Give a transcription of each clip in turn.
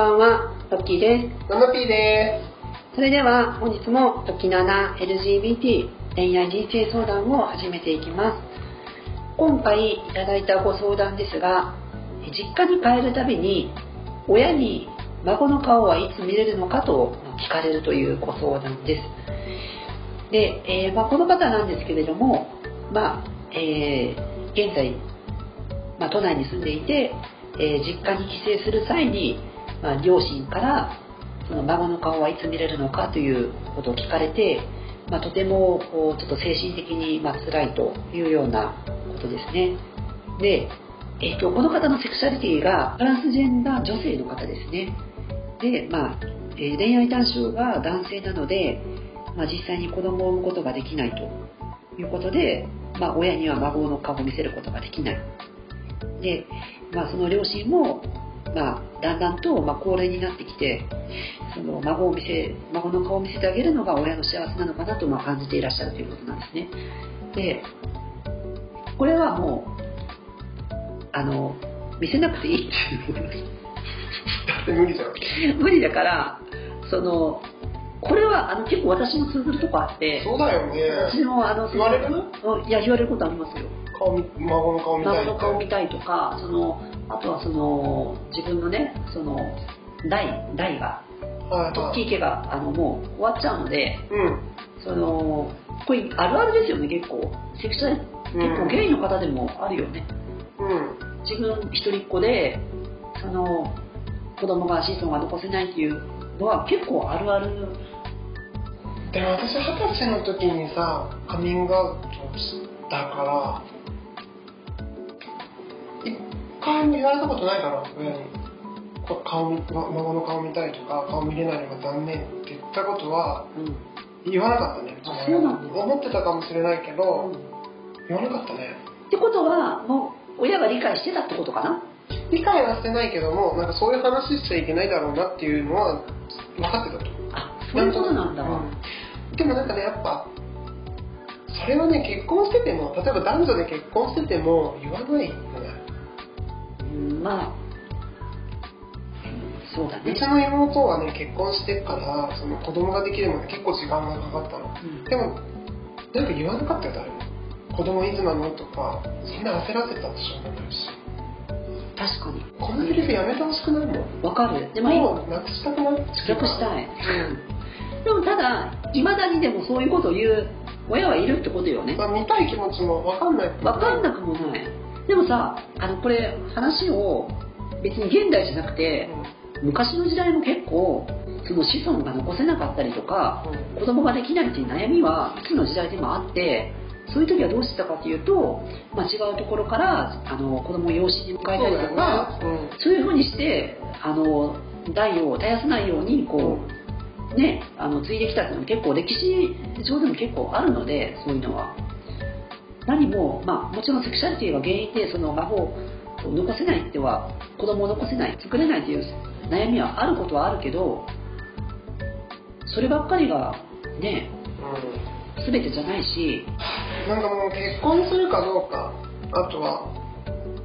ばんは、トッキーです。ナナピーでそれでは本日もトキナナ LGBT 恋愛人生相談を始めていきます。今回いただいたご相談ですが、実家に帰るたびに親に孫の顔はいつ見れるのかと聞かれるというご相談です。で、えーまあ、この方なんですけれども、まあえー現在、まあ、都内に住んでいて、えー実家に帰省する際に、まあ、両親からその孫の顔はいつ見れるのかということを聞かれて、まあ、とてもこうちょっと精神的にまあ辛いというようなことですね。で、えー、とこの方のセクシャリティがトランスジェンダー女性の方ですね。で、まあえー恋愛対象が男性なので、まあ、実際に子供を産むことができないということで、まあ、親には孫の顔を見せることができない。で、まあ、その両親も、まあ、だんだんと、まあ、高齢になってきてその孫を見せ孫の顔を見せてあげるのが親の幸せなのかなと、まあ、感じていらっしゃるということなんですね。でこれはもうあの見せなくていい。っていう無理だからそのこれはあの結構私も通ずるとこあってそうだよね。私もあの言われるうんいや言われることありますよ。顔見孫の顔見たい孫の顔見たいとかそのあとはその自分のねその代代がはい大きい毛があのもう終わっちゃうのでうん。そのこれあるあるですよね結構。セクシャル結構ゲイの方でもあるよね。うん。自分一人っ子でその子供が子孫が残せないっていうのは結構あるある。でも私二十歳の時にさカミングアウトしたから一回も言われたことないから親に。こ顔孫の顔見たいとか顔見れないのが残念って言ったことはうん言わなかったね。うなんだ。思ってたかもしれないけど、うん言わなかったね。ってことはもう親が理解してたってことかな？理解はしてないけどもなんかそういう話しちゃいけないだろうなっていうのは分かってたと。あそういうことなんだ。わ、うん。でもなんかねやっぱそれはね結婚してても例えば男女で結婚してても言わないよね。うんまあそうだね。うちの妹はね結婚してからその子供ができるまで結構時間がかかったの。うん。でもなんか言わなかったよ誰も。子供いつなのとかそんな焦らせたってしょうがないし確かに。このセリフやめてほしくないもんわかる。でも今もうなくしたくない？なくしたい、でもただいまだにでもそういうことを言う親はいるってことよね。まあ、見たい気持ちも分かんない。わかんなくもない。でもさあのこれ話を別に現代じゃなくて昔の時代も結構その子孫が残せなかったりとかうん。子供ができないっていう悩みはいつの時代でもあってそういう時はどうしてたかっていうと、まあ、違うところからあの子供を養子に迎えたりとかそうだよね。そういうふうにしてあの代を絶やさないようにこう、ね、あの継いできたっていうのも結構歴史上でも結構あるのでそういうのは。何も、まあ、もちろんセクシャリティが原因でその孫を残せないっては子供を残せない作れないという悩みはあることはあるけどそればっかりがねうん。全てじゃないしなんかもう結婚するかどうかあとは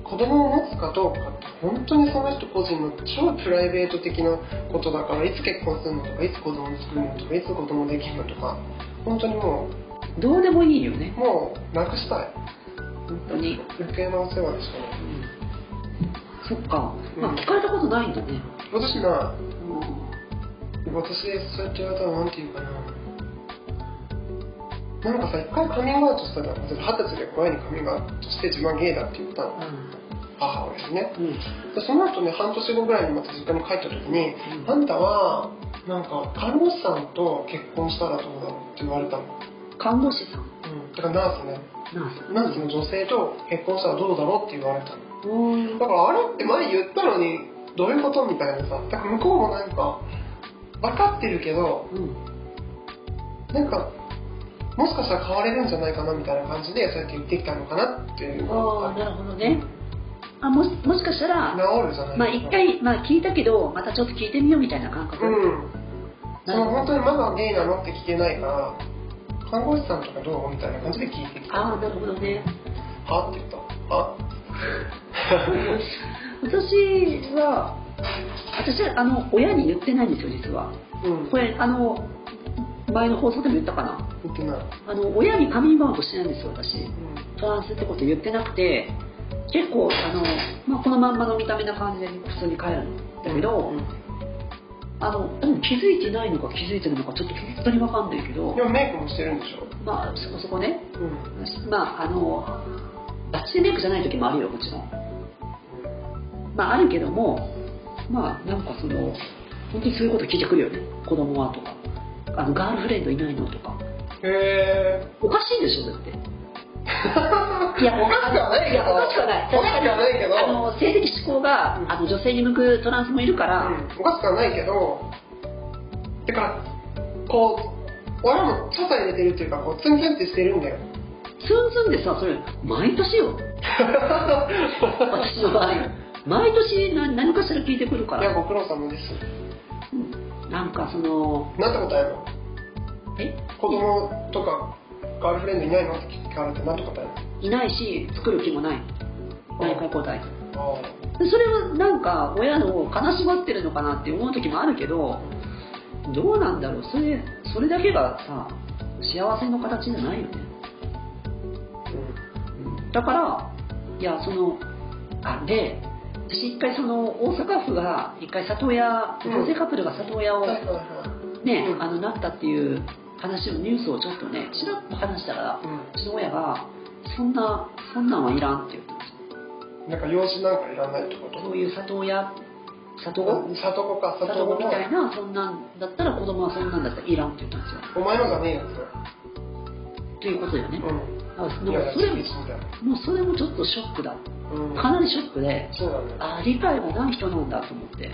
子供を持つかどうかって本当にその人個人の超プライベート的なことだからいつ結婚するのとかいつ子供を作るのとかいつ子供できるのとか本当にもどうでもいいよね。うもうなくしたい。本当に、余計なお世話でしかない。うん、そっか、まあ、うん聞かれたことないんだね、私なうん。私そうやって言われたらなんて言うかななんかさ一回カミングアウトしたじゃん二十歳で親にカミングアウトして自分はゲイだって言ったの。母親にね。うん。でその後ね半年後ぐらいにまた実家に帰った時に「あんたはなんか看護師さんと結婚したらどうだろう?」って言われたの、看護師さん？うん、だからナースね。ナース。ナースの女性と結婚したらどうだろうって言われたの。うん。だからあれって前言ったのにどういうことみたいなさ。だから向こうもなんか分かってるけどうん。なんかもしかしたら変われるんじゃないかなみたいな感じでそうやって言ってきたのかなっていう。のがああなるほどね。あもしもしかしたら治るじゃないまあ一回、まあ、聞いたけどまたちょっと聞いてみようみたいな感覚、うん。その本当にまだゲイなのって聞けないから看護師さんとかどうみたいな感じで聞いてきた。ああなるほどね。はって言った。は？私は私はあの親に言ってないんですよ実は。うん。これあの前の放送でも言ったかな？言ってないあの親にカミングアウトしてないんですよ私。うん。トランスってこと言ってなくて結構あの、まあ、このまんまの見た目な感じで普通に帰るんだけど、うん。あの多分気づいてないのか気づいてるのかちょっと本当に分かんないけど。でもメイクもしてるんでしょ？まあそこそこね。うん。まああのバッチリメイクじゃない時もあるよもちろん。まああるけどもまあなんかその本当にそういうこと聞いてくるよね。子供はとかあのガールフレンドいないのとか。へえおかしいでしょだって。いやおかしくはない。けどやおかしくはない。おかしくはないけど。あの性的思考があの女性に向くトランスもいるから、うん。おかしくはないけど。だからこう親もチャサ入れてるっていうかこうツンツンってしてるんだよ。ツンツンでさそれ毎年よ。私の場合。毎年何何かしら聞いてくるから。いやご苦労様です。うんなんかそのなんて答えるの？え？子供とかガールフレンドいないの？って聞かれてなんて答えるいないし作る気もない。内科答え。それはなんか親を悲しまってるのかなって思う時もあるけどどうなんだろう？それそれだけがさ幸せの形じゃないよね。うん。だからいやそのあで私一回その大阪府が一回里親うん同性カップルが里親をね、うん。あのなったっていう話のニュースをちょっとねちらっと話したらうちの親がそんなそんなんはいらんって言ってました。なんか用紙なんかいらないってこと？そういう里親？里子？里子か里子みたいなそんなんだったら子供はそんなんだったらいらんって言ったんですよ。お前のじゃねえやということよね。うん、いやいやでもそれももうそれもちょっとショックだ。うん。かなりショックで。そうだね。あ理解がない人なんだと思って。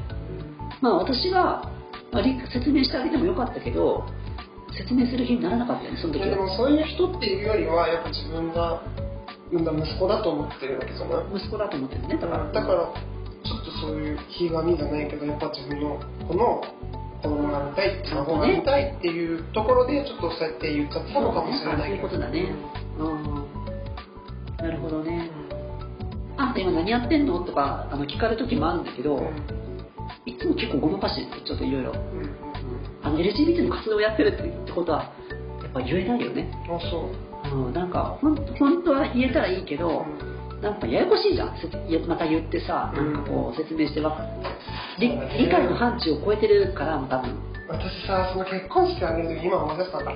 まあ私が、まあ、理説明してあげてもよかったけど説明する気にならなかったよねその時でもそういう人っていうよりはやっぱ自分が産んだ息子だと思ってるわけじゃない？息子だと思ってるねだから。だからちょっとそういう気がみじゃないけどやっぱ自分の子の子供が見たい孫が見たいっていうところでちょっとそうやって言っちゃったのかもしれないけど。そういうことだね。うん。なるほどね。うんあんた今何やってんの？とかあの聞かれる時もあるんだけど、うんいつも結構ごまかしてるちょっといろいろ LGBT の活動をやってるってってことはやっぱ言えないよね、あそう。うん、なんかほん本当は言えたらいいけどうんなんかややこしいじゃん。また言ってさなんかこう説明してわか理理解の範疇を超えてるから多分。私さその結婚式あげる時今思い出したんだ